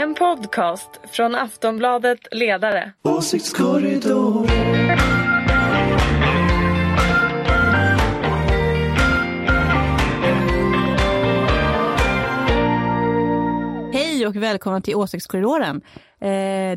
En podcast från Aftonbladet Ledare. Åsiktskorridor. Och välkomna till Åsiktskorridoren. Eh,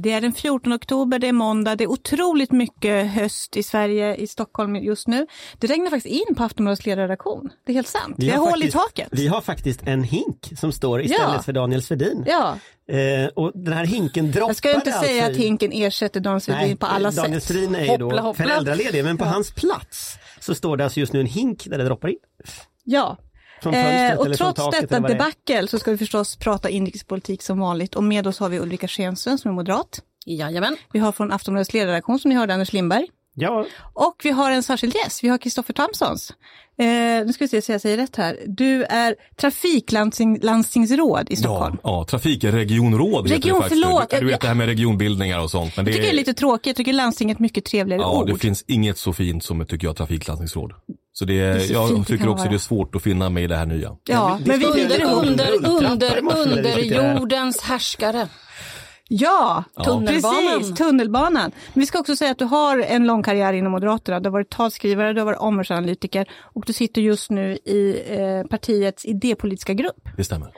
det är den 14 oktober, det är måndag, det är otroligt mycket höst i Sverige, i Stockholm just nu. Det regnar faktiskt in på Aftonbladets ledarredaktion. Det är helt sant. Vi det är har hål i faktiskt- taket. Vi har faktiskt en hink som står istället Ja. för Daniel Svedin. Ja, Eh, och den här hinken droppade jag ska inte säga alltså att i- hinken ersätter Dan Svedin på alla Daniel sätt. Svedin är då Hoppla, hoppla. föräldraledig men på hans plats så står det alltså just nu en hink där det droppar in. Ja. Eh, och trots detta är. debacle så ska vi förstås prata inrikespolitik som vanligt och med oss har vi Ulrika Schenström som är moderat. Jajamän. Vi har från Aftonbladets ledarredaktion som ni hörde Anders Lindberg. Ja, Och vi har en särskild gäst, vi har Kristoffer Tamsons. Eh, nu ska vi se så jag säger rätt här. Du är trafiklandstingsråd i Stockholm. Ja, ja trafikregionråd heter Region, det faktiskt. förlåt. Du, du vet det här med regionbildningar och sånt. Men det Jag tycker det är lite tråkigt, jag tycker landstinget är ett mycket trevligare Ja, ord. det finns inget så fint som tycker jag trafiklandstingsråd. Så det, är så jag det tycker kan också vara. det är svårt att finna mig i det här nya. Ja, vi men vi det. ihop. Under, under, under jordens härskare. Ja, Tunnelbanan. precis, tunnelbanan. Men vi ska också säga att du har en lång karriär inom Moderaterna. Du har varit talskrivare, du har varit omvärldsanalytiker och du sitter just nu i eh, partiets idépolitiska grupp. Det stämmer.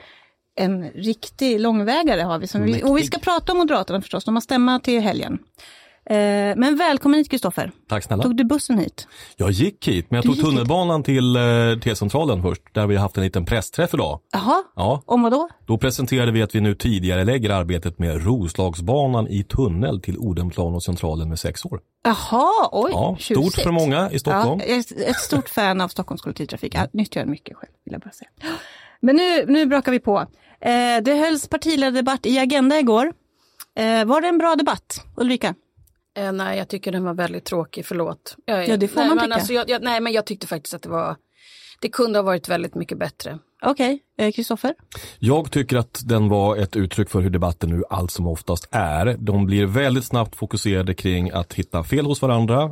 En riktig långvägare har vi. Som vi och vi ska prata om Moderaterna förstås, de har stämma till helgen. Eh, men välkommen hit Kristoffer. Tack snälla. Tog du bussen hit? Jag gick hit, men jag Du tog gick hit. tunnelbanan till eh, T-centralen först. Där har vi haft en liten pressträff idag. Jaha, Ja, om vad då? då presenterade vi att vi nu tidigare lägger arbetet med Roslagsbanan i tunnel till Odenplan och Centralen med sex år. Jaha, oj, Ja, stort tjusigt. för många i Stockholm. Ja, jag är ett stort fan av Stockholms kollektivtrafik. Jag nyttjar den mycket själv, vill jag bara säga. Men nu, nu brakar vi på. Eh, det hölls partiledardebatt i Agenda igår. Var det en bra debatt, Ulrika? Eh, nej, jag tycker den var väldigt tråkig, förlåt. Jag, Ja, det får nej, man men tycka. Alltså, jag, jag, nej, men jag tyckte faktiskt att det var, det kunde ha varit väldigt mycket bättre. Okej, eh, Kristoffer? Jag tycker att den var ett uttryck för hur debatten nu allt som oftast är. De blir väldigt snabbt fokuserade kring att hitta fel hos varandra,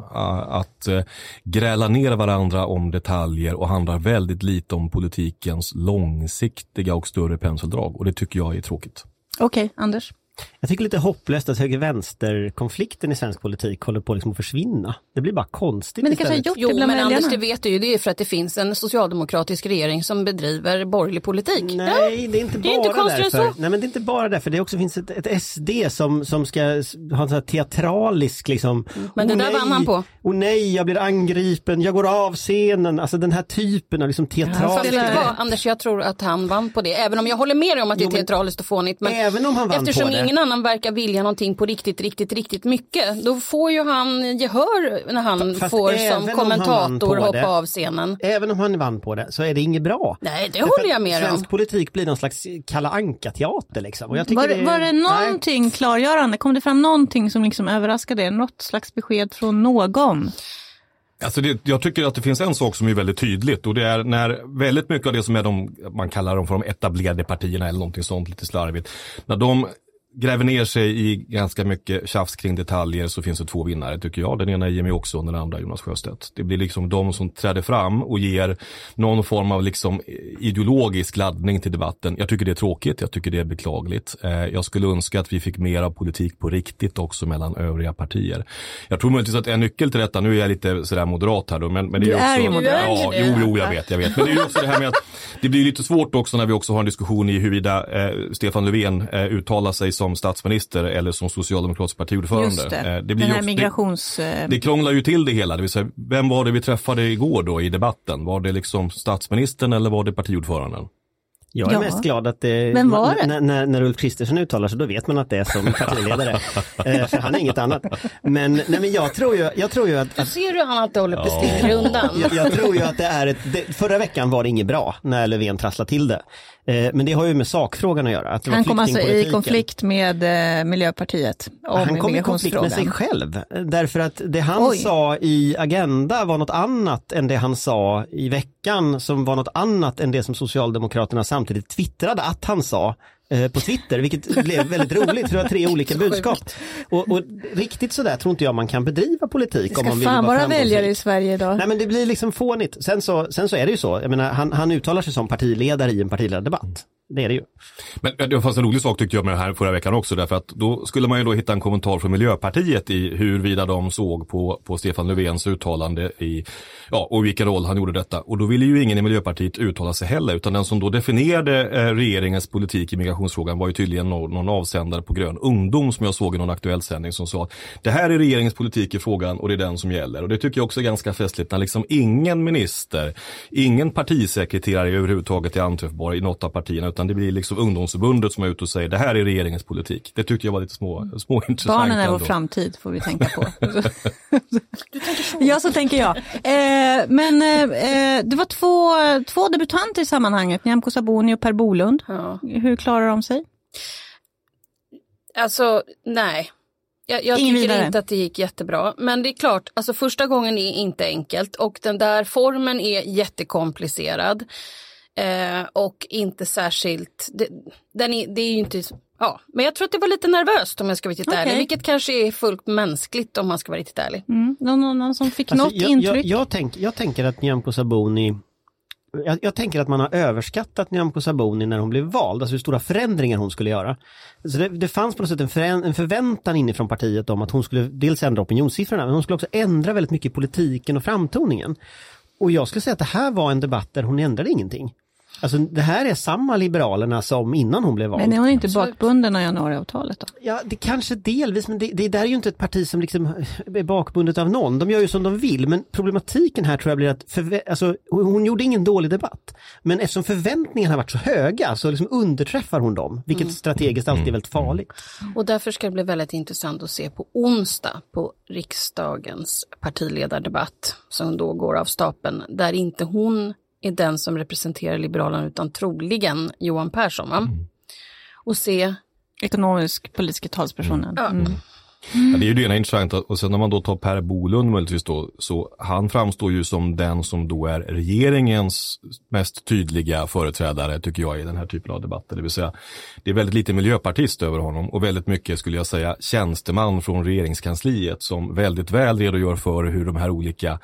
att eh, gräla ner varandra om detaljer och handlar väldigt lite om politikens långsiktiga och större penseldrag och det tycker jag är tråkigt. Okej, Anders? Jag tycker lite hopplöst att höger-vänster-konflikten i svensk politik håller på liksom att försvinna. Det blir bara konstigt Men det kanske har istället. gjort Jo, det bland men Anders, det vet du ju, det är för att det finns en socialdemokratisk regering som bedriver borgerlig politik. Nej, det är inte det är bara inte därför. så. Nej, men det är inte bara därför. Det också finns ett, ett SD som, som ska ha en sån här teatralisk liksom. Men det "Åh, där nej, vann han på." Och nej, jag blir angripen, jag går av scenen. Alltså den här typen av liksom teatralisk. vad, Anders, jag tror att han vann på det. Även om jag håller med dig om att det är teatraliskt och fånigt. Men Även om han vann på det. Ingen annan verkar vilja någonting på riktigt, riktigt, riktigt mycket. Då får ju han gehör när han Fast får som kommentator hoppa det- av scenen. Även om han vann på det så är det inget bra. Nej, det Därför håller jag med om. Svensk politik blir någon slags Kalle Anka-teater liksom. Och jag tycker Var, det, var det nej. någonting klargörande? Kom det fram någonting som liksom överraskade er? Något slags besked från någon? Alltså det, jag tycker att det finns en sak som är väldigt tydligt och det är när väldigt mycket av det som är de, man kallar dem för de etablerade partierna eller någonting sånt lite slarvigt. När de gräver ner sig i ganska mycket tjafs kring detaljer så finns det två vinnare tycker jag. Den ena är Jimmy Åkesson, den andra Jonas Sjöstedt. Det blir liksom de som träder fram och ger någon form av liksom ideologisk laddning till debatten. Jag tycker det är tråkigt, jag tycker det är beklagligt. Eh, Jag skulle önska att vi fick mer av politik på riktigt också mellan övriga partier. Jag tror möjligtvis att en nyckel till detta, nu är jag lite sådär moderat här då, men, men det är Du också, är ju moderat. Ja, jo, jo, jag vet, jag vet. Men det är ju också det här med att det blir lite svårt också när vi också har en diskussion i huruvida eh, Stefan Löfven eh, uttalar sig som statsminister eller som socialdemokratisk partiordförande. Just det, Eh, den blir ju här också- migrations... det, eh, det krånglar ju till det hela, det vill säga vem var det vi träffade igår då i debatten? Var det liksom statsministern eller var det partiordföranden? Jag är Ja. mest glad att det, Vem var det? När, när, när Ulf Kristersson uttalar sig, då vet man att det är som partiledare. eh, för han är inget annat. Men, nej, men jag tror ju, jag tror ju att, Du att ser hur han alltid håller på att undan. jag, jag tror ju att det är ett, det, förra veckan var det inget bra när Löfven trasslade till det. Eh, men det har ju med sakfrågan att göra. Att Han kom alltså i konflikt med eh, Miljöpartiet om Han kom i konflikt med sig själv. Därför att det han Oj. sa i Agenda var något annat än det han sa i veckan som var något annat än det som Socialdemokraterna samtidigt twittrade att han sa eh, på Twitter, vilket blev väldigt roligt för det var tre olika budskap. Och, och riktigt sådär tror inte jag man kan bedriva politik Det om ska man vill fan vara väljare i. Sverige idag. Nej men det blir liksom fånigt. Sen så, sen så är det ju så, jag menar han, han uttalar sig som partiledare i en partiledardebatt. Det är det ju. Men det fanns en rolig sak tyckte jag med det här förra veckan också därför att då skulle man ju då hitta en kommentar från Miljöpartiet i huruvida de såg på, på Stefan Löfvens uttalande i, ja, och vilken roll han gjorde detta. Och då ville ju ingen i Miljöpartiet uttala sig heller utan den som då definierade eh, regeringens politik i migrationsfrågan var ju tydligen någon, någon avsändare på Grön Ungdom som jag såg i någon aktuell sändning som sa att det här är regeringens politik i frågan och det är den som gäller. Och det tycker jag också är ganska festligt när liksom ingen minister, ingen partisekreterare överhuvudtaget är anträffbar i något av partierna utan det blir liksom ungdomsförbundet som är ute och säger det här är regeringens politik. Det tyckte jag var lite små, små intressant. Barnen är vår ändå. framtid får vi tänka på. Ja, så tänker jag. Eh, men eh, eh, det var två, två debutanter i sammanhanget, Nyamko Sabuni och Per Bolund. Ja. Hur klarar de sig? Alltså, nej. Jag, jag tycker vidare. inte att det gick jättebra. Men det är klart, alltså första gången är inte enkelt och den där formen är jättekomplicerad. Eh, och inte särskilt, det, den är, det är ju inte, ja. Men jag tror att det var lite nervöst om jag ska vara riktigt Okej. ärlig. Vilket kanske är fullt mänskligt om man ska vara riktigt ärlig. Mm. Någon, någon, någon som fick Alltså, något jag, intryck? Jag, jag, tänk, jag tänker att Nyamko Sabuni jag, jag tänker att man har överskattat Nyamko Sabuni när hon blev vald, alltså hur stora förändringar hon skulle göra. Så det, det fanns på något sätt en, förän- en förväntan inifrån partiet om att hon skulle dels ändra opinionssiffrorna, men hon skulle också ändra väldigt mycket i politiken och framtoningen. Och jag skulle säga att det här var en debatt där hon ändrade ingenting. Alltså det här är samma Liberalerna som innan hon blev vald. Men är hon inte bakbunden av januariavtalet då? Ja, det kanske delvis, men det, det där är ju inte ett parti som liksom är bakbundet av någon. De gör ju som de vill, men problematiken här tror jag blir att förvä- alltså, hon, gjorde ingen dålig debatt. Men eftersom förväntningarna har varit så höga så liksom underträffar hon dem, vilket strategiskt alltid är väldigt farligt. Och därför ska det bli väldigt intressant att se på onsdag på riksdagens partiledardebatt som då går av stapeln där inte hon är den som representerar Liberalerna utan troligen Johan Persson. Va? Och se, Ekonomisk politiska talspersonen. Ja. Mm. Ja, det är ju det ena intressanta och sen när man då tar Per Bolund möjligtvis då, så han framstår ju som den som då är regeringens mest tydliga företrädare tycker jag i den här typen av debatter. Det vill säga, det är väldigt lite miljöpartist över honom och väldigt mycket skulle jag säga tjänsteman från regeringskansliet som väldigt väl redogör för hur de här olika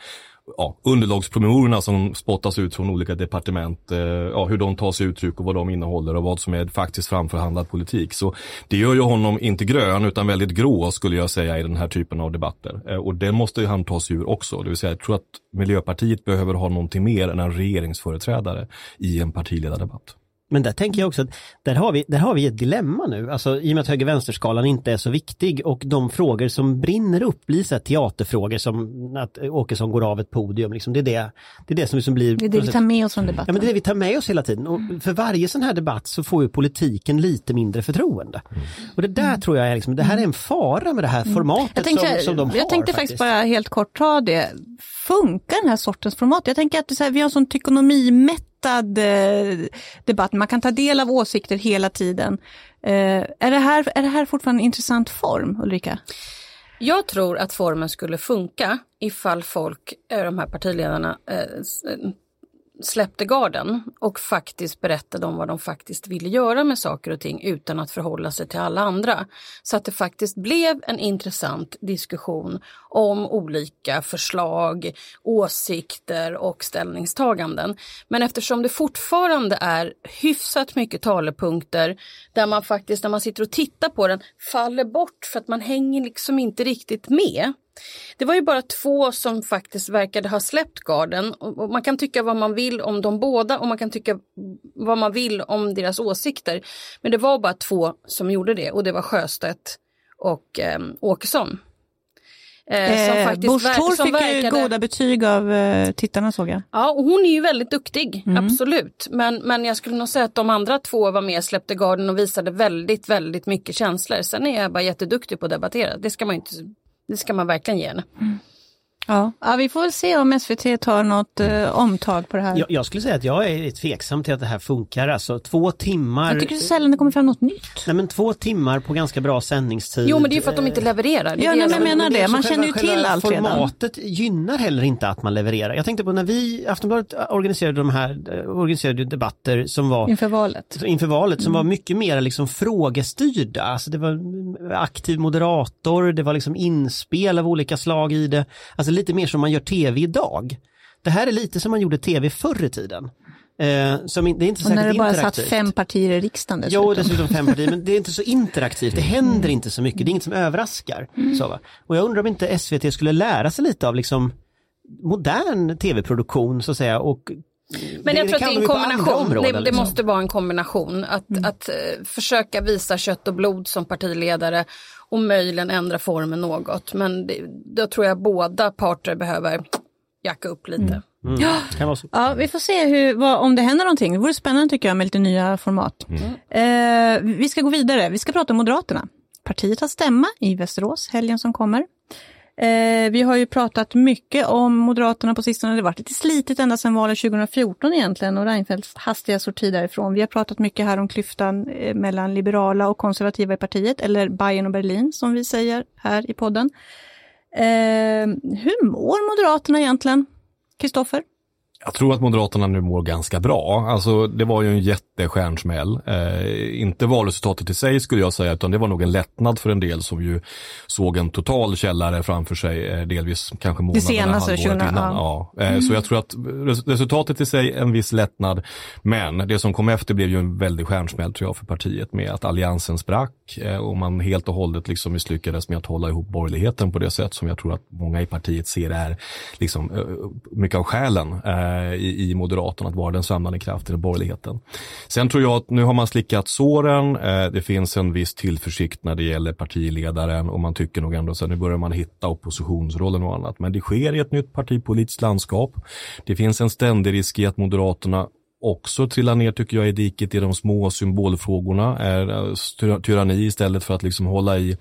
ja, underlagspromemorierna som spottas ut från olika departement, eh, ja, hur de tar sig uttryck och vad de innehåller och vad som är faktiskt framförhandlad politik. Så det gör ju honom inte grön utan väldigt grå skulle jag säga i den här typen av debatter. Eh, och det måste ju han ta sig ur också. Det vill säga jag tror att Miljöpartiet behöver ha någonting mer än en regeringsföreträdare i en partiledardebatt. Men där tänker jag också att där har vi, där har vi ett dilemma nu, alltså i och med att höger-vänsterskalan inte är så viktig och de frågor som brinner upp blir så här teaterfrågor som att Åkesson går av ett podium, liksom, det, är det, det är det som liksom blir... Det är det vi tar med oss från debatten. Ja men det är det vi tar med oss hela tiden och för varje sån här debatt så får ju politiken lite mindre förtroende. Och det där tror jag är liksom, det här är en fara med det här formatet Jag tänkte, som, som de har. jag tänkte faktiskt bara helt kort ta det. Funkar den här sortens format? Jag tänker att här, vi har en sån tykonomimättad eh, debatt. Man kan ta del av åsikter hela tiden. Eh, är, det här, är det här fortfarande en intressant form, Ulrika? jag tror att formen skulle funka ifall folk, eh, de här partiledarna, eh, släppte garden och faktiskt berättade om vad de faktiskt ville göra med saker och ting utan att förhålla sig till alla andra. Så att det faktiskt blev en intressant diskussion om olika förslag, åsikter och ställningstaganden. Men eftersom det fortfarande är hyfsat mycket talepunkter där man faktiskt när man sitter och tittar på den faller bort för att man hänger liksom inte riktigt med. Det var ju bara två som faktiskt verkade ha släppt garden och man kan tycka vad man vill om de båda och man kan tycka vad man vill om deras åsikter. Men det var bara två som gjorde det och det var Sjöstedt och eh, Åkesson. Eh, som Eh, faktiskt Busch Thor som fick ju goda betyg av eh, tittarna såg jag. Ja, och hon är ju väldigt duktig, absolut. Men, men jag skulle nog säga att de andra två var med, släppte garden och visade väldigt, väldigt mycket känslor. Sen är jag bara jätteduktig på att debattera. Det ska man inte, det ska man verkligen ge henne. Ja. ja, vi får väl se om SVT tar något eh, omtag på det här. Jag, jag skulle säga att jag är tveksam till att det här funkar, alltså två timmar Jag tycker så sällan det kommer fram något nytt. Nej men två timmar på ganska bra sändningstid. Jo, men det är för att de inte levererar. Det är Ja, nej, men jag menar det. Man känner ju själva till allt redan. Formatet gynnar heller inte att man levererar. Jag tänkte på när vi, Aftonbladet organiserade de här, eh, organiserade ju debatter som var Inför valet. inför valet som Mm. var mycket mer liksom frågestyrda. Alltså det var aktiv moderator, det var liksom inspel av olika slag i det. Alltså lite mer som man gör tv idag. Det här är lite som man gjorde tv förr i tiden. Eh, som, in- det är inte Och när det bara satt fem partier i riksdagen Jo, dessutom. dessutom fem partier, men det är inte så interaktivt. Det händer inte så mycket, det är inget som överraskar. Så, va? Och jag undrar om inte SVT skulle lära sig lite av liksom modern tv-produktion så att säga. Och Men jag tror att det är en kombination. områden, det, det liksom. måste vara en kombination. Att, att eh, försöka visa kött och blod som partiledare och möjligen ändra formen något. Men det, då tror jag båda parter behöver jacka upp lite. Mm. Kan vara så. Ja, vi får se hur, vad, om det händer någonting. Det vore spännande tycker jag med lite nya format. Eh, vi ska gå vidare. Vi ska prata om Moderaterna. Partiet har stämma i Västerås helgen som kommer. Eh, vi har ju pratat mycket om Moderaterna på sistone. Det har varit lite slitigt ända sedan valet 2014 egentligen och Reinfeldts hastiga sorti därifrån. Vi har pratat mycket här om klyftan eh, mellan liberala och konservativa i partiet, eller Bayern och Berlin som vi säger här i podden. Eh, hur mår Moderaterna egentligen? Kristoffer? Jag tror att Moderaterna nu mår ganska bra. Alltså det var ju en jättestjärnsmäll. Eh, inte valresultatet i sig skulle jag säga, utan det var nog en lättnad för en del som ju såg en total källare framför sig, eh, delvis kanske månaderna, senaste, halvåret 20, innan. Ja. Eh, Så jag tror att res- resultatet i sig en viss lättnad, men det som kom efter blev ju en väldig stjärnsmäll tror jag för partiet med att alliansen sprack eh, och man helt och hållet liksom misslyckades med att hålla ihop borgerligheten på det sätt som jag tror att många i partiet ser är liksom eh, mycket av själen eh, i, i Moderaterna, att vara den samlande kraften i borgerligheten. Sen tror jag att nu har man slickat såren, eh, det finns en viss tillförsikt när det gäller partiledaren och man tycker nog ändå så att nu börjar man hitta oppositionsrollen och annat. Men det sker i ett nytt partipolitiskt landskap. Det finns en ständig risk i att Moderaterna också trillar ner tycker jag i diket i de små symbolfrågorna är eh, tyranni istället för att liksom hålla i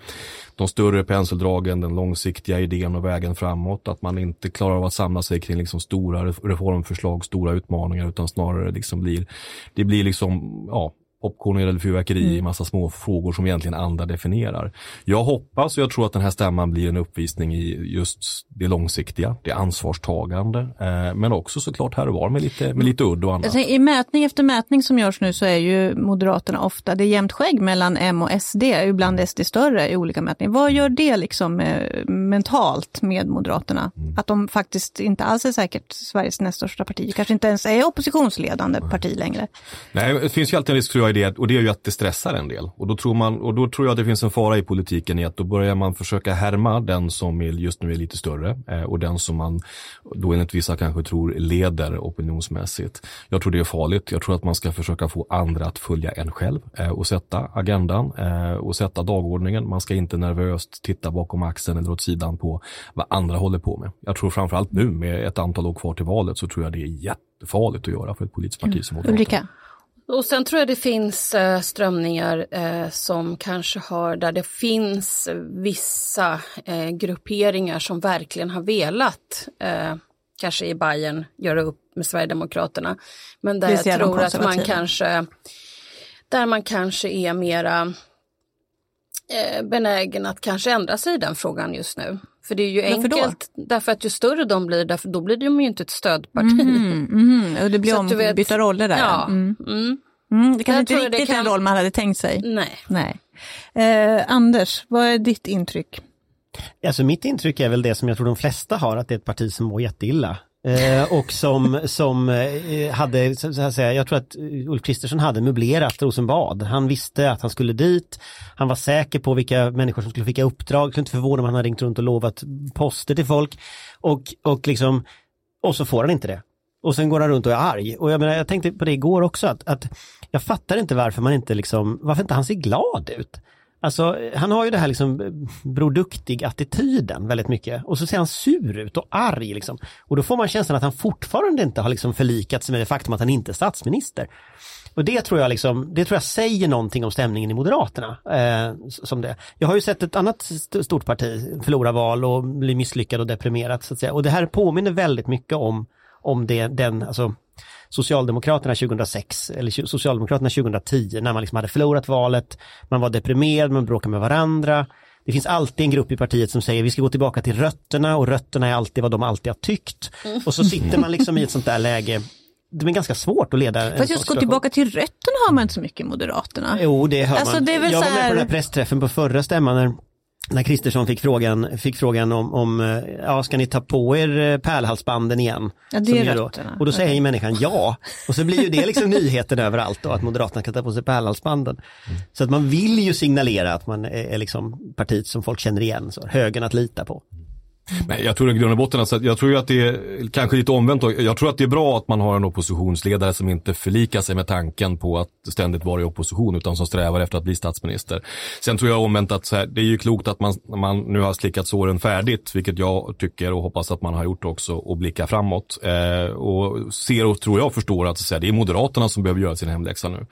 de större penseldragen, den långsiktiga idén och vägen framåt. Att man inte klarar av att samla sig kring liksom stora reformförslag, stora utmaningar utan snarare liksom blir, det blir liksom, ja, popcorn eller fyrverkeri i massa små frågor som egentligen andra definierar. Jag hoppas och jag tror att den här stämman blir en uppvisning i just det långsiktiga, det ansvarstagande, eh, men också såklart här och var med lite, med lite udd och annat. Tänker, I mätning efter mätning som görs nu så är ju Moderaterna ofta, det är jämnt skägg mellan M och SD, ibland SD större i olika mätningar. Vad gör det liksom eh, mentalt med Moderaterna? Att de faktiskt inte alls är säkert Sveriges näst största parti, kanske inte ens är oppositionsledande parti längre. Nej, det finns ju alltid en risk tror jag i det och det är ju att det stressar en del. Och då tror, man, och då tror jag att det finns en fara i politiken i att då börjar man försöka härma den som är, just nu är lite större eh, och den som man då enligt vissa kanske tror leder opinionsmässigt. Jag tror det är farligt. Jag tror att man ska försöka få andra att följa en själv eh, och sätta agendan eh, och sätta dagordningen. Man ska inte nervöst titta bakom axeln eller åt sidan på vad andra håller på med. Jag tror framförallt nu med ett antal år kvar till valet så tror jag det är jättefarligt att göra för ett politiskt parti som Moderaterna. Ulrika? Och sen tror jag det finns eh, strömningar eh, som kanske har, där det finns vissa eh, grupperingar som verkligen har velat, kanske i Bayern göra upp med Sverigedemokraterna. Men där jag tror att man kanske, där man kanske är mera benägen att kanske ändra sig i den frågan just nu. För det är ju Varför då? enkelt, därför att ju större de blir, därför, då blir de ju inte ett stödparti. Mm, mhm, och det blir ombytta roller där. Ja. Mm. Mm. Mm, det kanske inte riktigt kan- den roll man hade tänkt sig. Nej. Nej. Eh, Anders, vad är ditt intryck? Alltså mitt intryck är väl det som jag tror de flesta har, att det är ett parti som mår jätteilla. Eh, och som, som eh, hade, så att säga, jag tror att eh, Ulf Kristersson hade möblerat Rosenbad. Han visste att han skulle dit, han var säker på vilka människor som skulle fick uppdrag, jag skulle inte förvåna om han hade ringt runt och lovat poster till folk. Och, och liksom, och så får han inte det. Och sen går han runt och är arg. Och jag menar, jag tänkte på det igår också, att, att jag fattar inte varför man inte liksom, varför inte han ser glad ut. Alltså han har ju det här liksom Bror Duktig-attityden väldigt mycket och så ser han sur ut och arg liksom. Och då får man känslan att han fortfarande inte har liksom förlikat sig med det faktum att han inte är statsminister. Och det tror jag liksom, det tror jag säger någonting om stämningen i Moderaterna. Eh, som det. Jag har ju sett ett annat stort parti förlora val och bli misslyckad och deprimerat så att säga. Och det här påminner väldigt mycket om, om det, den, alltså Socialdemokraterna 2006 eller Socialdemokraterna 2010 när man liksom hade förlorat valet, man var deprimerad, man bråkade med varandra. Det finns alltid en grupp i partiet som säger vi ska gå tillbaka till rötterna och rötterna är alltid vad de alltid har tyckt. Och så sitter man liksom i ett sånt där läge. Det är ganska svårt att leda Fast just gå tillbaka till rötterna har man inte så mycket i Moderaterna. Jo, det hör Alltså, man. det jag var med här- på den här pressträffen på förra stämman när Kristersson fick frågan, fick frågan om, om eh, ja, ska ni ta på er eh, pärlhalsbanden igen? Ja, det är då-. Och då säger ju människan ja. Och så blir ju det liksom nyheten överallt då, att Moderaterna kan ta på sig pärlhalsbanden. Så att man vill ju signalera att man är, är liksom partiet som folk känner igen, så högern att lita på. Nej, jag tror i grund och botten, alltså, jag tror ju att det är kanske lite omvänt. Jag tror att det är bra att man har en oppositionsledare som inte förlikar sig med tanken på att ständigt vara i opposition utan som strävar efter att bli statsminister. Sen tror jag omvänt att så här, det är ju klokt att man, man nu har slickat såren färdigt, vilket jag tycker och hoppas att man har gjort också, och blickar framåt. Eh, och ser och tror jag förstår att så här, det är Moderaterna som behöver göra sin hemläxa nu.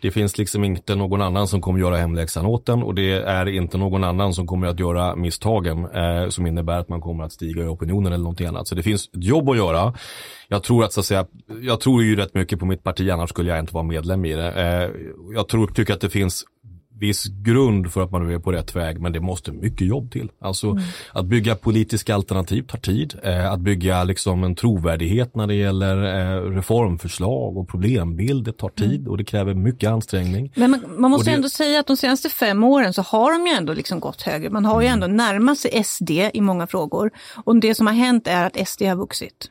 Det finns liksom inte någon annan som kommer göra hemläxan åt den och det är inte någon annan som kommer att göra misstagen eh, som innebär att man kommer att stiga i opinionen eller någonting annat. Så det finns ett jobb att göra. Jag tror att så att säga, jag tror ju rätt mycket på mitt parti, annars skulle jag inte vara medlem i det. Eh, jag tror, tycker att det finns viss grund för att man är på rätt väg, men det måste mycket jobb till. Alltså att bygga politiska alternativ tar tid. Eh, att bygga liksom en trovärdighet när det gäller eh, reformförslag och problembild, det tar tid och det kräver mycket ansträngning. Men man, man måste det- ändå säga att de senaste fem åren så har de ju ändå liksom gått högre. Man har ju ändå närmat sig SD i många frågor. Och det som har hänt är att SD har vuxit.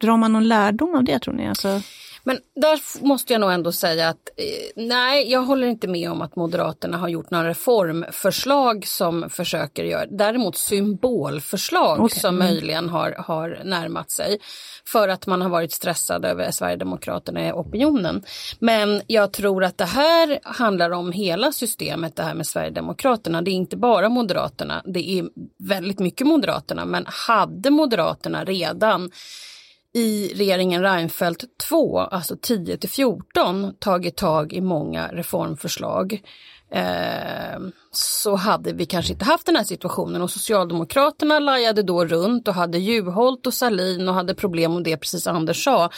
Drar man någon lärdom av det tror ni? Alltså, Men där måste jag nog ändå säga att eh, nej, jag håller inte med om att Moderaterna har gjort några reformförslag som försöker göra, däremot symbolförslag Okej, som mm. möjligen har, har närmat sig för att man har varit stressad över Sverigedemokraterna i opinionen. Men jag tror att det här handlar om hela systemet, det här med Sverigedemokraterna. Det är inte bara Moderaterna, det är väldigt mycket Moderaterna, men hade Moderaterna redan i regeringen Reinfeldt 2, alltså 10 till 14, tagit tag i många reformförslag. Eh, så hade vi kanske inte haft den här situationen och Socialdemokraterna lajade då runt och hade Juholt och Salin och hade problem med det, precis Anders sa,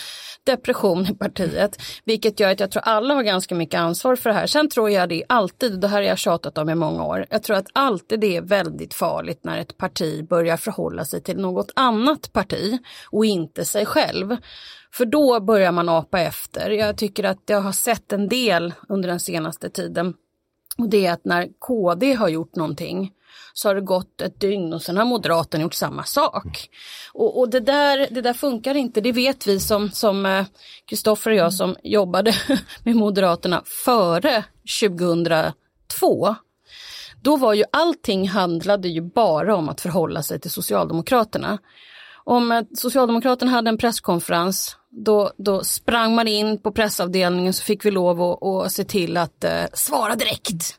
depression i partiet, vilket gör att jag tror alla har ganska mycket ansvar för det här. Sen tror jag det alltid, det här har jag tjatat om i många år, jag tror att alltid det är väldigt farligt när ett parti börjar förhålla sig till något annat parti och inte sig själv. För då börjar man apa efter. Jag tycker att jag har sett en del under den senaste tiden. Och det är att när KD har gjort någonting så har det gått ett dygn och sen har Moderaterna gjort samma sak. Och, och det, där, det där funkar inte, det vet vi som som, eh, Kristoffer och jag som jobbade med Moderaterna före 2002. Då var ju allting handlade ju bara om att förhålla sig till Socialdemokraterna. Om eh, Socialdemokraterna hade en presskonferens, då, då sprang man in på pressavdelningen så fick vi lov att, att se till att eh, svara direkt.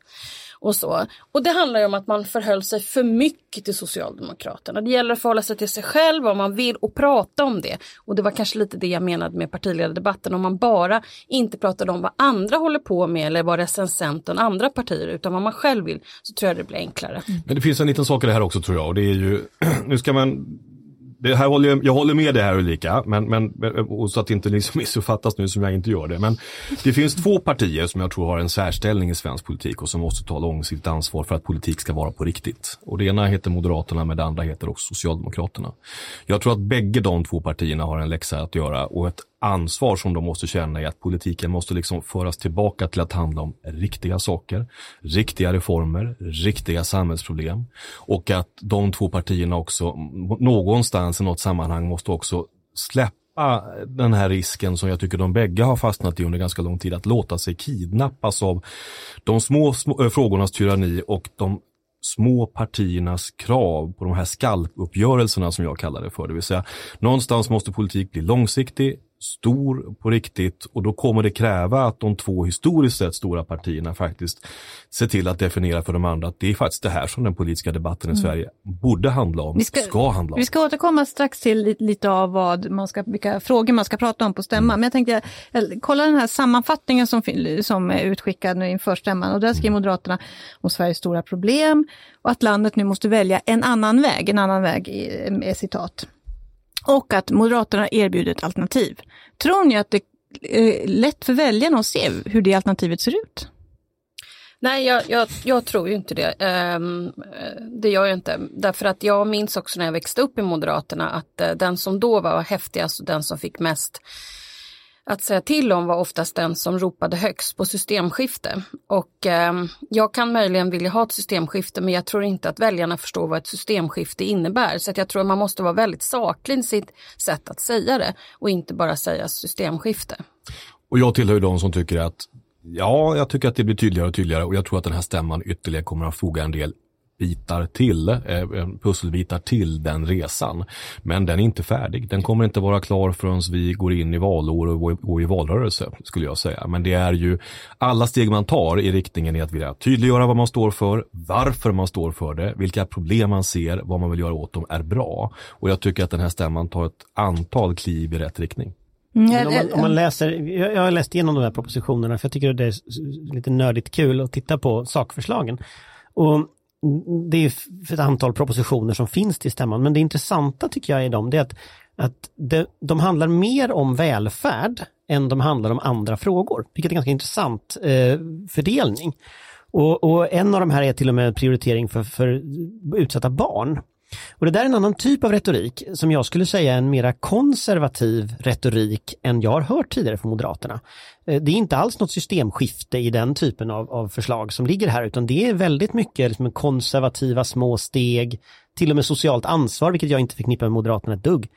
Och, så. och det handlar ju om att man förhöll sig för mycket till Socialdemokraterna. Det gäller att förhålla sig till sig själv vad man vill och prata om det. Och det var kanske lite det jag menade med partiledardebatten. Om man bara inte pratade om vad andra håller på med eller vad recensenten andra partier utan vad man själv vill så tror jag det blir enklare. Men det finns en liten sak i det här också tror jag och det är ju, nu ska man det här håller jag, jag håller med dig här Ulrika, men, men, och så att det inte liksom missuppfattas nu som jag inte gör det. Men det finns två partier som jag tror har en särställning i svensk politik och som måste ta långsiktigt ansvar för att politik ska vara på riktigt. Och det ena heter Moderaterna men det andra heter också Socialdemokraterna. Jag tror att bägge de två partierna har en läxa att göra och ett ansvar som de måste känna är att politiken måste liksom föras tillbaka till att handla om riktiga saker, riktiga reformer, riktiga samhällsproblem och att de två partierna också någonstans i något sammanhang måste också släppa den här risken som jag tycker de bägge har fastnat i under ganska lång tid, att låta sig kidnappas av de små, små äh, frågornas tyranni och de små partiernas krav på de här skalpuppgörelserna som jag kallar det för. Det vill säga, någonstans måste politik bli långsiktig, stor på riktigt och då kommer det kräva att de två historiskt sett stora partierna faktiskt ser till att definiera för de andra att det är faktiskt det här som den politiska debatten i Sverige borde handla om, Vi ska, ska handla om. Vi ska återkomma strax till lite, av vad man ska, vilka frågor man ska prata om på stämman. Men jag tänkte, jag, kolla den här sammanfattningen som, som är utskickad nu inför stämman. Och där skriver Moderaterna om Sveriges stora problem och att landet nu måste välja en annan väg. En annan väg är citat. Och att Moderaterna erbjuder ett alternativ. Tror ni att det är lätt för väljarna att se hur det alternativet ser ut? Nej, jag, jag, jag tror ju inte det. Ehm, eh, det gör jag inte. Därför att jag minns också när jag växte upp i Moderaterna att eh, den som då var häftigast och den som fick mest att säga till om var oftast den som ropade högst på systemskifte. Och eh, jag kan möjligen vilja ha ett systemskifte men jag tror inte att väljarna förstår vad ett systemskifte innebär. Så att jag tror att man måste vara väldigt saklig i sitt sätt att säga det och inte bara säga systemskifte. Och jag tillhör ju de som tycker att Ja, jag tycker att det blir tydligare och tydligare och jag tror att den här stämman ytterligare kommer att foga en del bitar till, eh, pusselbitar till den resan. Men den är inte färdig. Den kommer inte vara klar förrän vi går in i valår och går i valrörelse, skulle jag säga. Men det är ju alla steg man tar i riktningen i att vilja tydliggöra vad man står för, varför man står för det, vilka problem man ser, vad man vill göra åt dem är bra. Och jag tycker att den här stämman tar ett antal kliv i rätt riktning. Men om, man, om man läser, jag har läst igenom de här propositionerna för jag tycker det är lite nördigt kul att titta på sakförslagen. Och det är ett antal propositioner som finns till stämman, men det intressanta tycker jag är de, det är att, att det, de handlar mer om välfärd än de handlar om andra frågor, vilket är en ganska intressant eh, fördelning. Och, och, en av de här är till och med prioritering för, för utsatta barn. Och det där är en annan typ av retorik som jag skulle säga är en mera konservativ retorik än jag har hört tidigare från Moderaterna. Eh, det är inte alls något systemskifte i den typen av, av förslag som ligger här utan det är väldigt mycket liksom konservativa små steg, till och med socialt ansvar vilket jag inte förknippar med Moderaterna ett dugg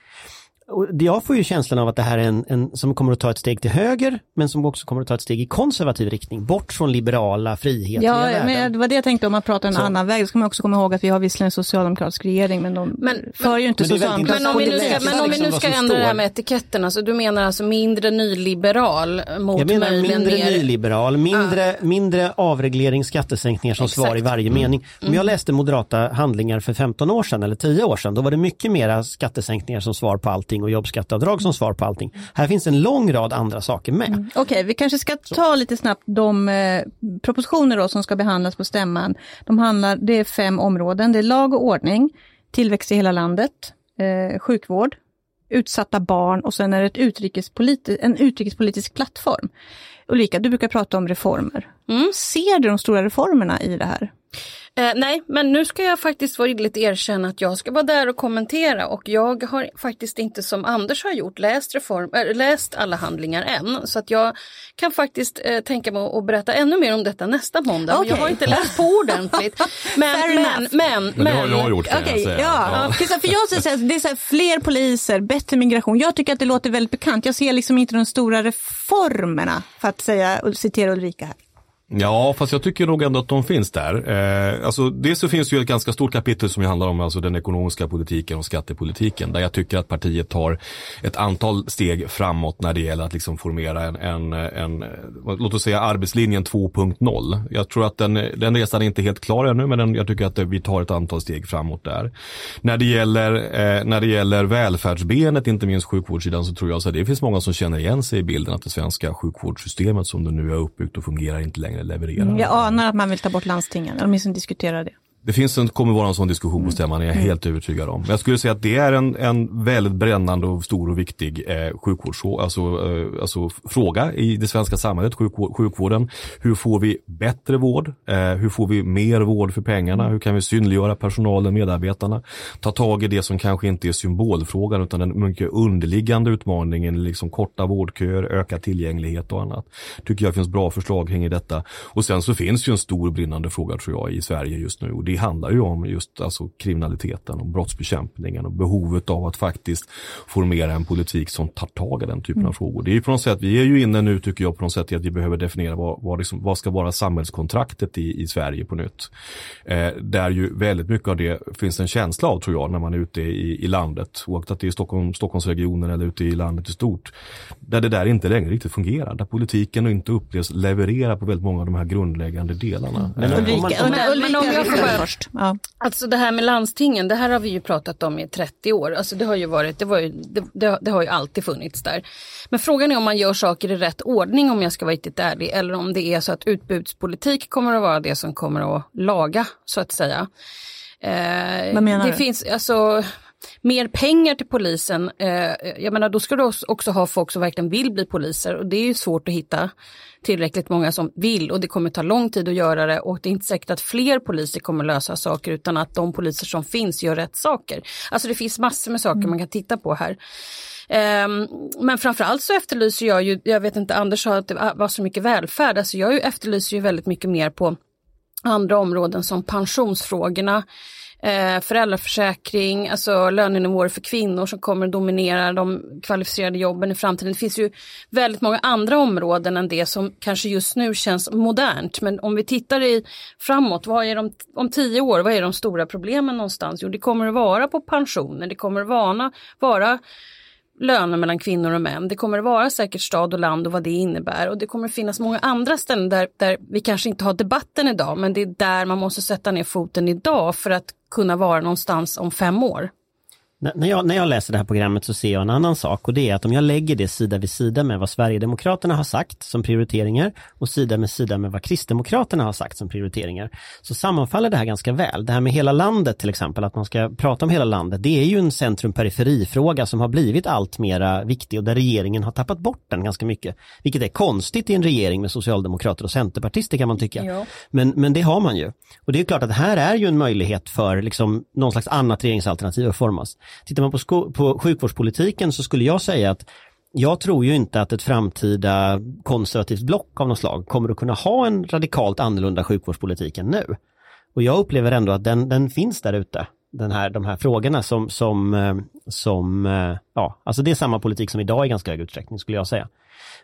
jag får ju känslan av att det här är en, en, som kommer att ta ett steg till höger men som också kommer att ta ett steg i konservativ riktning, bort från liberala friheter. Ja, men det var det jag tänkte om man pratar en så. annan väg, så ska man också komma ihåg att vi har visserligen en socialdemokratisk regering men de men, för ju inte socialdemokratisk Men om vi nu ska, men om vi nu ska ändra det här med etiketten, alltså, du menar alltså mindre nyliberal mot Jag menar mindre mer... nyliberal, mindre, ah. mindre avreglering, skattesänkningar som Exakt. svar i varje mm. mening. Om jag mm. läste moderata handlingar för 15 år sedan eller 10 år sedan, då var det mycket mera skattesänkningar som svar på allting allting och jobbskatteavdrag som svar på allting. Här finns en lång rad andra saker med. Mm. Okej, okay, vi kanske ska ta lite snabbt de eh, propositioner då som ska behandlas på stämman. De handlar, det är fem områden, det är lag och ordning, tillväxt i hela landet, eh, sjukvård, utsatta barn och sen är det ett utrikespolitisk, en utrikespolitisk plattform. Ulrika, du brukar prata om reformer. Mm. Ser du de stora reformerna i det här? Eh, nej, men nu ska jag faktiskt villigt erkänna att jag ska vara där och kommentera och jag har faktiskt inte som Anders har gjort läst, reform, äh, läst alla handlingar än. Så att jag kan faktiskt äh, tänka mig att berätta ännu mer om detta nästa måndag. Okay. Jag har inte läst på ordentligt. Men, men, men, men, men, det har jag gjort kan okay, jag säga. Ja. Ja. För jag säger det är så här, fler poliser, bättre migration. Jag tycker att det låter väldigt bekant. Jag ser liksom inte de stora reformerna, för att säga, citera Ulrika här. Ja, fast jag tycker nog ändå att de finns där. Eh, alltså, dels så finns det ju ett ganska stort kapitel som handlar om alltså, den ekonomiska politiken och skattepolitiken. Där jag tycker att partiet tar ett antal steg framåt när det gäller att liksom formera en, en, en eh, låt oss säga arbetslinjen 2.0. Jag tror att den, den resan är inte helt klar ännu, men den, jag tycker att vi tar ett antal steg framåt där. När det gäller, eh, när det gäller välfärdsbenet, inte minst sjukvårdssidan, så tror jag att det finns många som känner igen sig i bilden att det svenska sjukvårdssystemet som det nu är uppbyggt och fungerar inte längre leverera. Jag anar att man vill ta bort landstingen, eller åtminstone diskutera det. Det finns en, kommer vara en sån diskussion på stämman, är jag mm. helt övertygad om. Men jag skulle säga att det är en, en väldigt brännande och stor och viktig eh, sjukvårds, alltså, eh, alltså, fråga i det svenska samhället, sjukvård, sjukvården. Hur får vi bättre vård? Eh, hur får vi mer vård för pengarna? Hur kan vi synliggöra personalen, medarbetarna? Ta tag i det som kanske inte är symbolfrågan utan den mycket underliggande utmaningen, liksom korta vårdköer, ökad tillgänglighet och annat. Tycker jag finns bra förslag kring detta. Och sen så finns ju en stor brinnande fråga tror jag i Sverige just nu det handlar ju om just alltså, kriminaliteten och brottsbekämpningen och behovet av att faktiskt formera en politik som tar tag i den typen mm. av frågor. Det är ju på något sätt, vi är ju inne nu tycker jag på något sätt i att vi behöver definiera vad, vad, liksom, vad ska vara samhällskontraktet i, i Sverige på nytt. Eh, där ju väldigt mycket av det finns en känsla av tror jag när man är ute i, i landet, oaktat att det är Stockholm, Stockholmsregionen eller ute i landet i stort. Där det där inte längre riktigt fungerar, där politiken inte upplevs leverera på väldigt många av de här grundläggande delarna. Men, Ulrika, men, men om jag får bara först. Ja. Alltså det här med landstingen, det här har vi ju pratat om i 30 år. Alltså det har ju varit, det, var ju, det, det, det, har ju alltid funnits där. Men frågan är om man gör saker i rätt ordning om jag ska vara riktigt ärlig. Eller om det är så att utbudspolitik kommer att vara det som kommer att laga så att säga. Eh, Vad menar det du? Finns, alltså, mer pengar till polisen, eh, jag menar då ska du också ha folk som verkligen vill bli poliser och det är ju svårt att hitta tillräckligt många som vill och det kommer ta lång tid att göra det och det är inte säkert att fler poliser kommer lösa saker utan att de poliser som finns gör rätt saker. Alltså det finns massor med saker mm. man kan titta på här. Um, men framförallt så efterlyser jag ju, jag vet inte, Anders sa att det var så mycket välfärd, alltså jag efterlyser ju väldigt mycket mer på andra områden som pensionsfrågorna, eh, föräldraförsäkring, alltså lönenivåer för kvinnor som kommer att dominera de kvalificerade jobben i framtiden. Det finns ju väldigt många andra områden än det som kanske just nu känns modernt. Men om vi tittar i framåt, vad är de, om tio år, vad är de stora problemen någonstans? Jo, det kommer att vara på pensioner, det kommer att vara, vara löner mellan kvinnor och män. Det kommer att vara säkert stad och land och vad det innebär och det kommer att finnas många andra ställen där, där vi kanske inte har debatten idag men det är där man måste sätta ner foten idag för att kunna vara någonstans om fem år. När jag, när jag läser det här programmet så ser jag en annan sak och det är att om jag lägger det sida vid sida med vad Sverigedemokraterna har sagt som prioriteringar och sida med sida med vad Kristdemokraterna har sagt som prioriteringar så sammanfaller det här ganska väl. Det här med hela landet till exempel, att man ska prata om hela landet, det är ju en centrum-periferi-fråga som har blivit allt mera viktig och där regeringen har tappat bort den ganska mycket. Vilket är konstigt i en regering med socialdemokrater och centerpartister kan man tycka. Men, men det har man ju. Och det är klart att här är ju en möjlighet för liksom någon slags annat regeringsalternativ att formas. Tittar man på, sko- på sjukvårdspolitiken så skulle jag säga att jag tror ju inte att ett framtida konservativt block av något slag kommer att kunna ha en radikalt annorlunda sjukvårdspolitik än nu. Och jag upplever ändå att den, den finns där ute. Den här, de här frågorna som, som, eh, som, eh, ja, alltså det är samma politik som idag i ganska hög utsträckning skulle jag säga.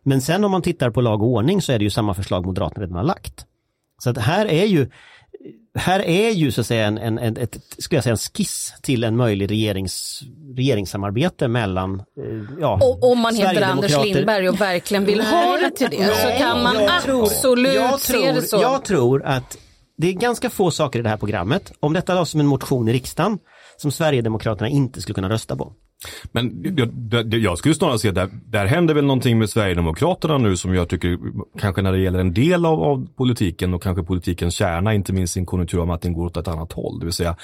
Men sen om man tittar på lag och ordning så är det ju samma förslag Moderaterna redan har lagt. Så att här är ju, här är ju så att säga en, en, en, ett, skulle jag säga, en skiss till en möjlig regerings, regeringssamarbete mellan, eh, ja, och, Om man heter Anders Lindberg och verkligen vill ha det till det så kan man absolut jag tror, se det så. Jag tror att det är ganska få saker i det här programmet, om detta lades som en motion i riksdagen, som Sverigedemokraterna inte skulle kunna rösta på. Men jag, jag skulle snarare säga att där, händer väl någonting med Sverigedemokraterna nu som jag tycker kanske när det gäller en del av, av politiken och kanske politikens kärna, inte minst i en konjunkturavmattning går åt ett annat håll. Det vill säga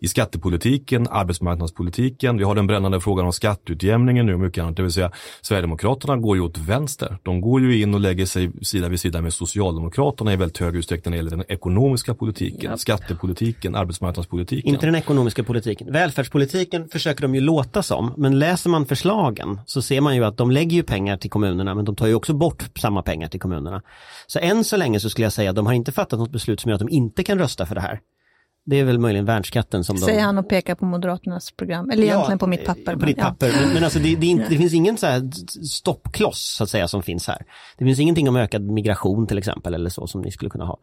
i skattepolitiken, arbetsmarknadspolitiken, vi har den brännande frågan om skatteutjämningen nu och mycket annat. Det vill säga Sverigedemokraterna går ju åt vänster. De går ju in och lägger sig sida vid sida med Socialdemokraterna i väldigt hög utsträckning när det gäller den ekonomiska politiken, yep. skattepolitiken, arbetsmarknadspolitiken. Inte den ekonomiska politiken. Välfärdspolitiken försöker de ju låta som dem. Men läser man förslagen så ser man ju att de lägger ju pengar till kommunerna men de tar ju också bort samma pengar till kommunerna. Så än så länge så skulle jag säga att de har inte fattat något beslut som gör att de inte kan rösta för det här. Det är väl möjligen värnskatten som Säger de... han och pekar på Moderaternas program, eller egentligen ja, på mitt papper. På ditt ja. papper, men, men alltså det, det, inte, det, finns ingen så här stoppkloss så att säga som finns här. Det finns ingenting om ökad migration till exempel eller så som ni skulle kunna ha.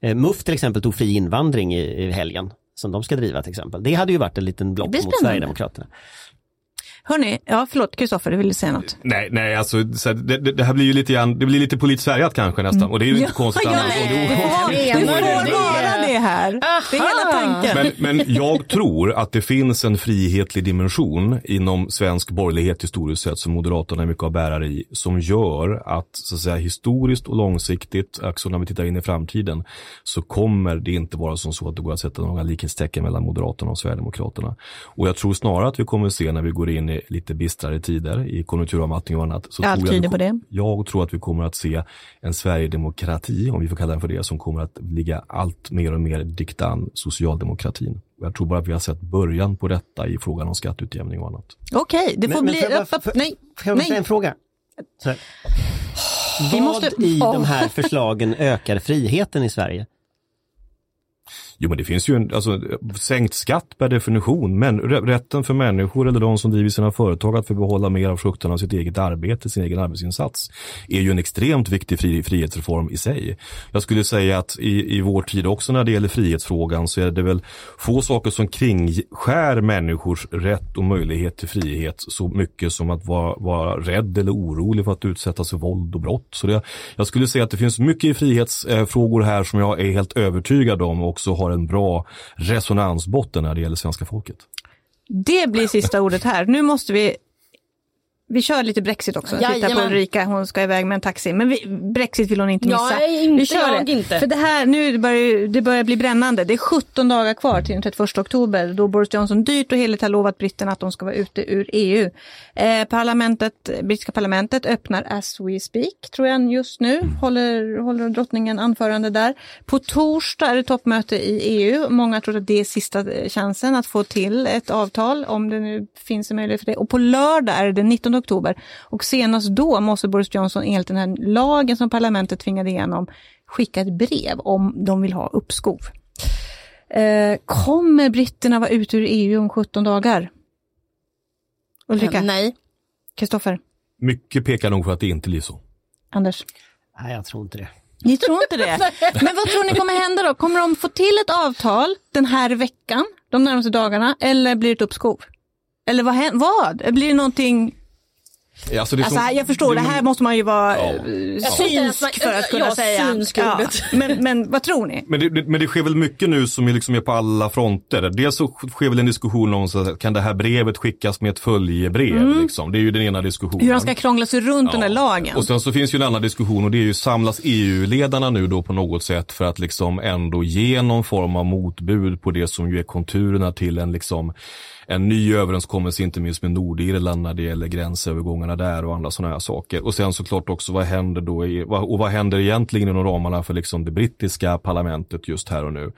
Eh, MUF till exempel tog fri invandring i, i helgen som de ska driva till exempel. Det hade ju varit en liten block mot Sverigedemokraterna. Hörni, ja förlåt Kristoffer, du ville säga något? Nej, nej alltså det, det, det, här blir ju lite grann, det blir lite politiskt färgat kanske nästan. Och det är ju inte ja, konstigt ja, annars. Ja, det, det, det får vara det här. Aha. Det är hela tanken. Men, men jag tror att det finns en frihetlig dimension inom svensk borgerlighet historiskt sett som Moderaterna är mycket av bärare i som gör att så att säga historiskt och långsiktigt, också när vi tittar in i framtiden, så kommer det inte vara som så att det går att sätta några likhetstecken mellan Moderaterna och Sverigedemokraterna. Och jag tror snarare att vi kommer att se när vi går in i lite bistrare tider i konjunkturavmattning och annat. Så Allt tyder på det. Jag tror att vi kommer att se en Sverigedemokrati, om vi får kalla den för det, som kommer att ligga allt mer och mer diktan socialdemokratin. Jag tror bara att vi har sett början på detta i frågan om skatteutjämning och annat. Okej, okay, det får men, bli... Men för, för, nej, får jag nej. en fråga? Så. Vad måste... i de här förslagen ökar friheten i Sverige? Jo men det finns ju en, alltså sänkt skatt per definition, men rätten för människor eller de som driver sina företag att få behålla mer av frukten av sitt eget arbete, sin egen arbetsinsats, är ju en extremt viktig fri, frihetsreform i sig. Jag skulle säga att i, i vår tid också när det gäller frihetsfrågan så är det väl få saker som kringskär människors rätt och möjlighet till frihet så mycket som att vara, vara rädd eller orolig för att utsättas för våld och brott. Så det, jag skulle säga att det finns mycket i frihetsfrågor här som jag är helt övertygad om också har har en bra resonansbotten när det gäller svenska folket. Det blir sista ordet här. Nu måste vi vi kör lite Brexit också. Titta på. Ulrika, hon ska iväg med en taxi. Men vi, Brexit vill hon inte missa. Nej, inte vi kör jag det. inte. För det här, nu börjar det börjar bli brännande. Det är 17 dagar kvar till den 31 oktober då Boris Johnson dyrt och heligt har lovat britterna att de ska vara ute ur EU. Eh, parlamentet, brittiska parlamentet öppnar as we speak, tror jag just nu. Håller, håller drottningen anförande där. På torsdag är det toppmöte i EU. Många tror att det är sista chansen att få till ett avtal, om det nu finns en möjlighet för det. Och på lördag är det den 19 oktober. Och senast då måste Boris Johnson enligt den här lagen som parlamentet tvingade igenom skicka ett brev om de vill ha uppskov. Eh, kommer britterna vara ute ur EU om 17 dagar? Ulrika, Eh, Nej. Kristoffer, Mycket pekar nog för att det inte blir så. Anders? Nej, jag tror inte det. Ni tror inte det? Men vad tror ni kommer hända då? Kommer de få till ett avtal den här veckan, de närmaste dagarna, eller blir det ett uppskov? Eller vad? vad? Blir det någonting? Alltså, det är Alltså, som- här, jag förstår, det här måste man ju vara Ja. eh, synsk man- för att kunna ja, säga. ordet. men, men vad tror ni? Men det, det- men det sker väl mycket nu som är, liksom är på alla fronter. Dels så sker väl en diskussion om så att, kan det här brevet skickas med ett följebrev. Liksom. Det är ju den ena diskussionen. Mm. Hur han ska krångla sig runt den där lagen? Och sen så finns ju en annan diskussion och det är ju samlas EU-ledarna nu då på något sätt för att liksom ändå ge någon form av motbud på det som ju är konturerna till en liksom en ny överenskommelse inte minst med Nordirland när det gäller gränsövergångarna där och andra sådana här saker. Och sen såklart också vad händer då i, och vad händer egentligen inom ramarna för liksom det brittiska parlamentet just här och nu.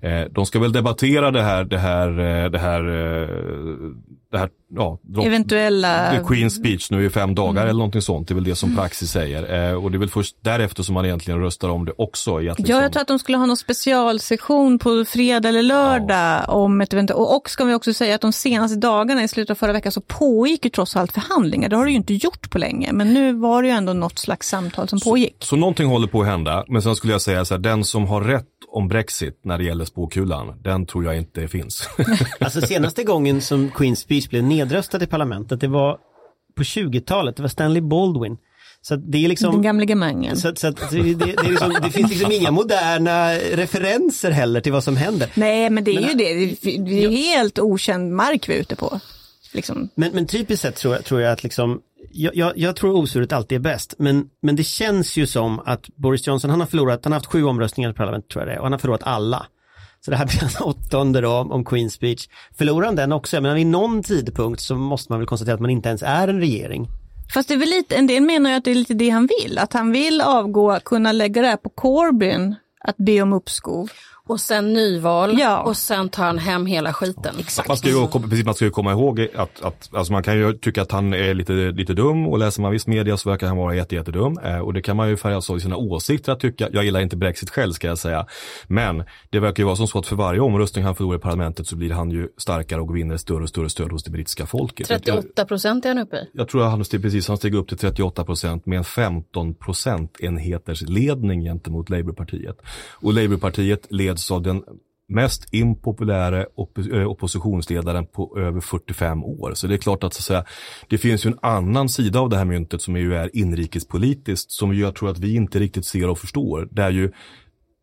Eh, de ska väl debattera det här, det här, eh, det här, eh, det här, ja, drott- Eventuella... The Queen's speech nu i fem dagar Mm. eller någonting sånt. Det är väl det som praxis säger. Eh, och det är väl först därefter som man egentligen röstar om det också. I att liksom, Ja, jag tror att de skulle ha någon specialsession på fredag eller lördag om ett eventuellt, och, och ska vi också säga att de senaste dagarna i slutet av förra veckan så pågick ju trots allt förhandlingar. Det har det ju inte gjort på länge, men nu var det ju ändå något slags samtal som pågick. Så någonting håller på att hända. Men sen skulle jag säga så här, den som har rätt om Brexit när det gäller spåkulan, den tror jag inte finns. Alltså senaste gången som Queen's Speech blev nedröstad i parlamentet, det var på 20-talet, det var Stanley Baldwin. Så det är liksom... Den gamla gamangen. Så, så det, det, liksom, det finns liksom inga moderna referenser heller till vad som händer. Nej, men det är ju det. Det är- helt okänd mark vi är ute på. Liksom. Men, men typiskt sett tror jag, tror jag att liksom, jag, jag, jag tror osurret alltid är bäst, men, men det känns ju som att Boris Johnson, han har förlorat, han har haft sju omröstningar i parlamentet tror jag det är, och han har förlorat alla. Så det här blir hans åttonde då om Queen's speech. Förlorar han den också, Jag menar vid någon tidpunkt så måste man väl konstatera att man inte ens är en regering. Fast det är väl lite, en del menar ju att det är lite det han vill. Att han vill avgå, kunna lägga det här på Corbyn, att be om uppskov. Och sen nyval Ja. och sen tar han hem hela skiten. Man ska ju, precis, man ska ju komma ihåg att, att alltså man kan ju tycka att han är lite, lite dum och läser man viss media så verkar han vara jätte, jättedum. Eh, och det kan man ju färgas av i sina åsikter att tycka. Jag gillar inte Brexit själv ska jag säga. Men det verkar ju vara som så att för varje omröstning han förlorar i parlamentet så blir han ju starkare och vinner större och större stöd hos det brittiska folket. Jag, 38 procent är han uppe i. jag tror att han steg, precis, han steg upp till 38 procent med en 15 procentenheters ledning gentemot Labourpartiet. Och Labourpartiet leds av den mest impopulära opp eh, oppositionsledaren på över 45 år. Så det är klart att, så att säga, det finns ju en annan sida av det här myntet som ju är inrikespolitiskt som jag tror att vi inte riktigt ser och förstår. Där ju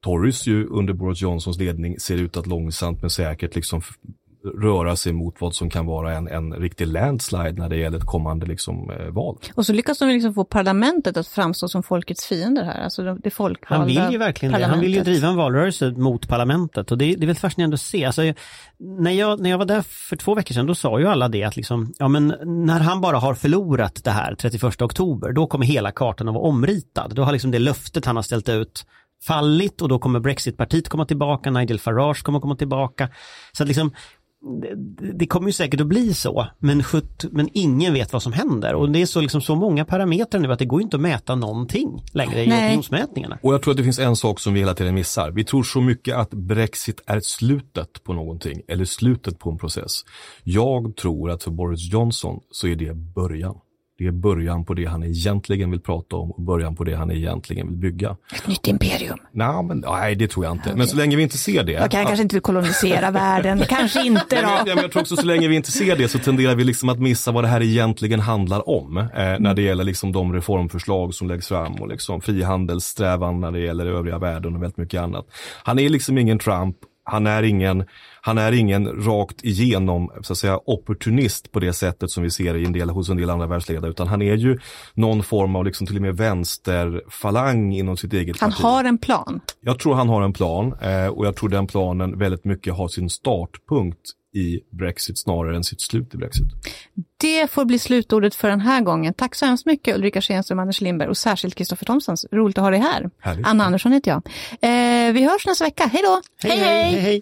Tories ju under Boris Johnsons ledning ser ut att långsamt men säkert liksom röra sig mot vad som kan vara en, en riktig landslide när det gäller ett kommande liksom, eh, val. Och så lyckas de liksom få parlamentet att framstå som folkets fiender här. Alltså det det folkvalda Han vill ju verkligen det. Han vill ju driva en valrörelse mot parlamentet och det, det är väl fascinerande att se. Alltså, när, jag, när jag var där för två veckor sedan då sa ju alla det att liksom, ja men när han bara har förlorat det här 31 oktober då kommer hela kartan att vara omritad. Då har liksom det löftet han har ställt ut fallit och då kommer Brexitpartiet komma tillbaka, Nigel Farage kommer komma tillbaka. Så att liksom det, det kommer ju säkert att bli så, men, sjut, men ingen vet vad som händer. Och det är så, liksom, så många parametrar nu att det går inte att mäta någonting längre i opinionsmätningarna. Och jag tror att det finns en sak som vi hela tiden missar. Vi tror så mycket att Brexit är slutet på någonting eller slutet på en process. Jag tror att för Boris Johnson så är det början. Det är början på det han egentligen vill prata om och början på det han egentligen vill bygga. Ett nytt imperium. Nej, men, nej det tror jag inte. Men så länge vi inte ser det. Jag kan kanske inte vill kolonisera världen. Kanske inte men, då. jag, men jag tror också så länge vi inte ser det så tenderar vi liksom att missa vad det här egentligen handlar om. Eh, när det gäller liksom de reformförslag som läggs fram och liksom frihandelssträvan när det gäller övriga världen och väldigt mycket annat. Han är liksom ingen Trump. Han är ingen, han är ingen rakt igenom så att säga, opportunist på det sättet som vi ser i en del, hos en del andra världsledare, utan han är ju någon form av liksom till och med vänsterfalang inom sitt eget Han parti. har en plan. Jag tror han har en plan eh, och jag tror den planen väldigt mycket har sin startpunkt i Brexit snarare än sitt slut i Brexit. Det får bli slutordet för den här gången. Tack så hemskt mycket Ulrika Schenström, Anders Lindberg och särskilt Kristoffer Thomsson. Roligt att ha dig här. Härligt. Anna Andersson heter jag. Eh, vi hörs nästa vecka. Hej då! hej, hej. hej.